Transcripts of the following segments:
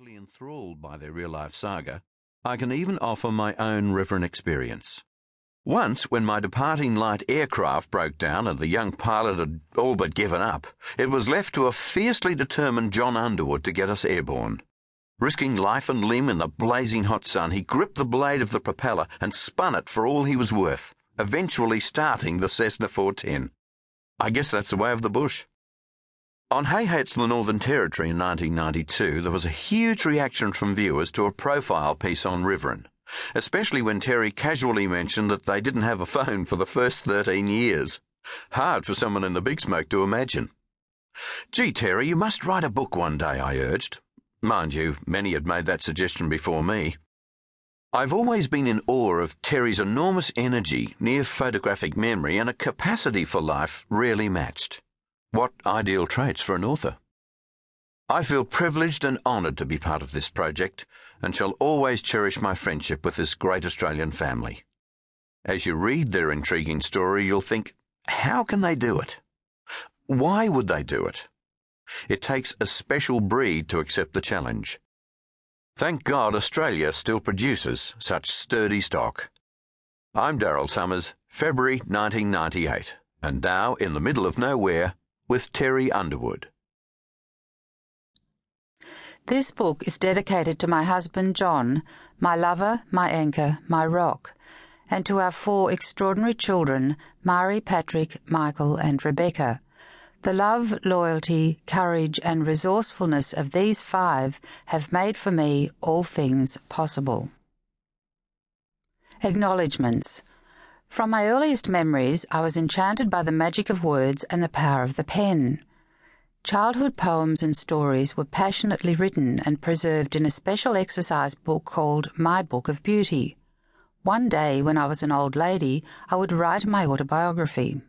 totally enthralled by their real life saga, I can even offer my own Riveren experience. Once, when my departing light aircraft broke down and the young pilot had all but given up, it was left to a fiercely determined John Underwood to get us airborne. Risking life and limb in the blazing hot sun, he gripped the blade of the propeller and spun it for all he was worth, eventually starting the Cessna 410. I guess that's the way of the bush. On Hey Hey It's the Northern Territory in 1992, there was a huge reaction from viewers to a profile piece on Riveren especially when Terry casually mentioned that they didn't have a phone for the first 13 years. Hard for someone in the big smoke to imagine. Gee, Terry, you must write a book one day, I urged. Mind you, many had made that suggestion before me. I've always been in awe of Terry's enormous energy, near photographic memory, and a capacity for life rarely matched. What ideal traits for an author? I feel privileged and honoured to be part of this project and shall always cherish my friendship with this great Australian family. As you read their intriguing story, you'll think, how can they do it? Why would they do it? It takes a special breed to accept the challenge. Thank God Australia still produces such sturdy stock. I'm Daryl Somers, February 1998, and now in the middle of nowhere with Terry Underwood. This book is dedicated to my husband John, my lover, my anchor, my rock, and to our four extraordinary children, Mari, Patrick, Michael, and Rebecca. The love, loyalty, courage, and resourcefulness of these five have made for me all things possible. Acknowledgements. From my earliest memories, I was enchanted by the magic of words and the power of the pen. Childhood poems and stories were passionately written and preserved in a special exercise book called My Book of Beauty. One day, when I was an old lady, I would write my autobiography.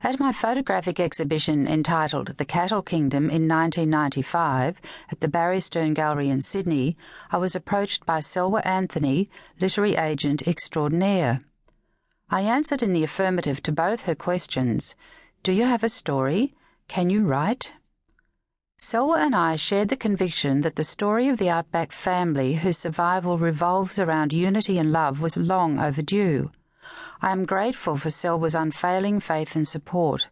At my photographic exhibition entitled The Cattle Kingdom in 1995 at the Barry Stern Gallery in Sydney, I was approached by Selwa Anthony, literary agent extraordinaire. I answered in the affirmative to both her questions Do you have a story? Can you write? Selwa and I shared the conviction that the story of the Outback family whose survival revolves around unity and love was long overdue. I am grateful for Selwa's unfailing faith and support.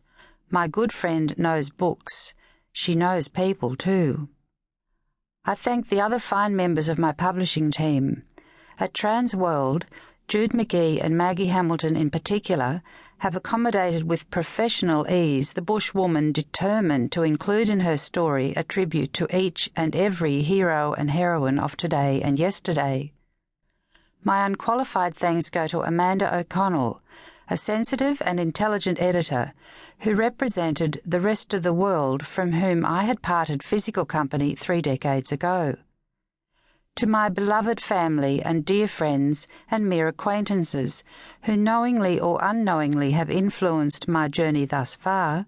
My good friend knows books. She knows people too. I thank the other fine members of my publishing team. At Transworld, Jude McGee and Maggie Hamilton in particular have accommodated with professional ease the bushwoman determined to include in her story a tribute to each and every hero and heroine of today and yesterday. My unqualified thanks go to Amanda O'Connell, a sensitive and intelligent editor who represented the rest of the world from whom I had parted physical company three decades ago to my beloved family and dear friends and mere acquaintances who knowingly or unknowingly have influenced my journey thus far,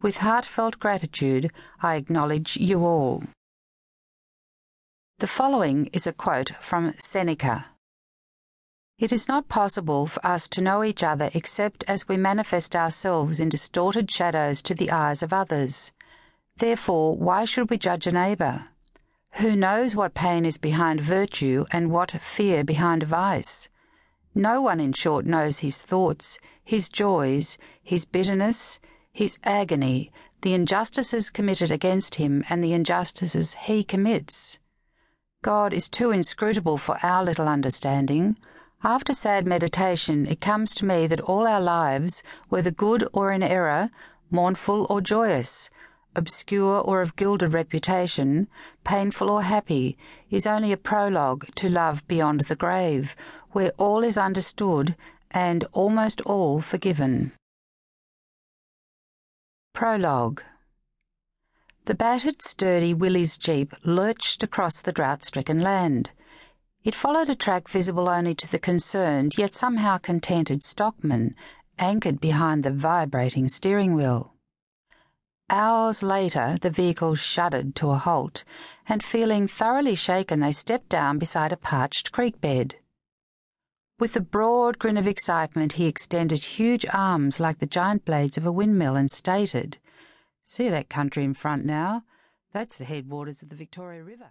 with heartfelt gratitude I acknowledge you all. The following is a quote from Seneca. It is not possible for us to know each other except as we manifest ourselves in distorted shadows to the eyes of others. Therefore, why should we judge a neighbour? Who knows what pain is behind virtue and what fear behind vice? No one, in short, knows his thoughts, his joys, his bitterness, his agony, the injustices committed against him, and the injustices he commits. God is too inscrutable for our little understanding. After sad meditation, it comes to me that all our lives, whether good or in error, mournful or joyous, obscure or of gilded reputation, painful or happy, is only a prologue to love beyond the grave, where all is understood and almost all forgiven. Prologue The battered, sturdy Willys Jeep lurched across the drought stricken land. It followed a track visible only to the concerned, yet somehow contented stockman, anchored behind the vibrating steering wheel. Hours later, the vehicle shuddered to a halt, and feeling thoroughly shaken, they stepped down beside a parched creek bed. With a broad grin of excitement, he extended huge arms like the giant blades of a windmill and stated, See that country in front now? That's the headwaters of the Victoria River.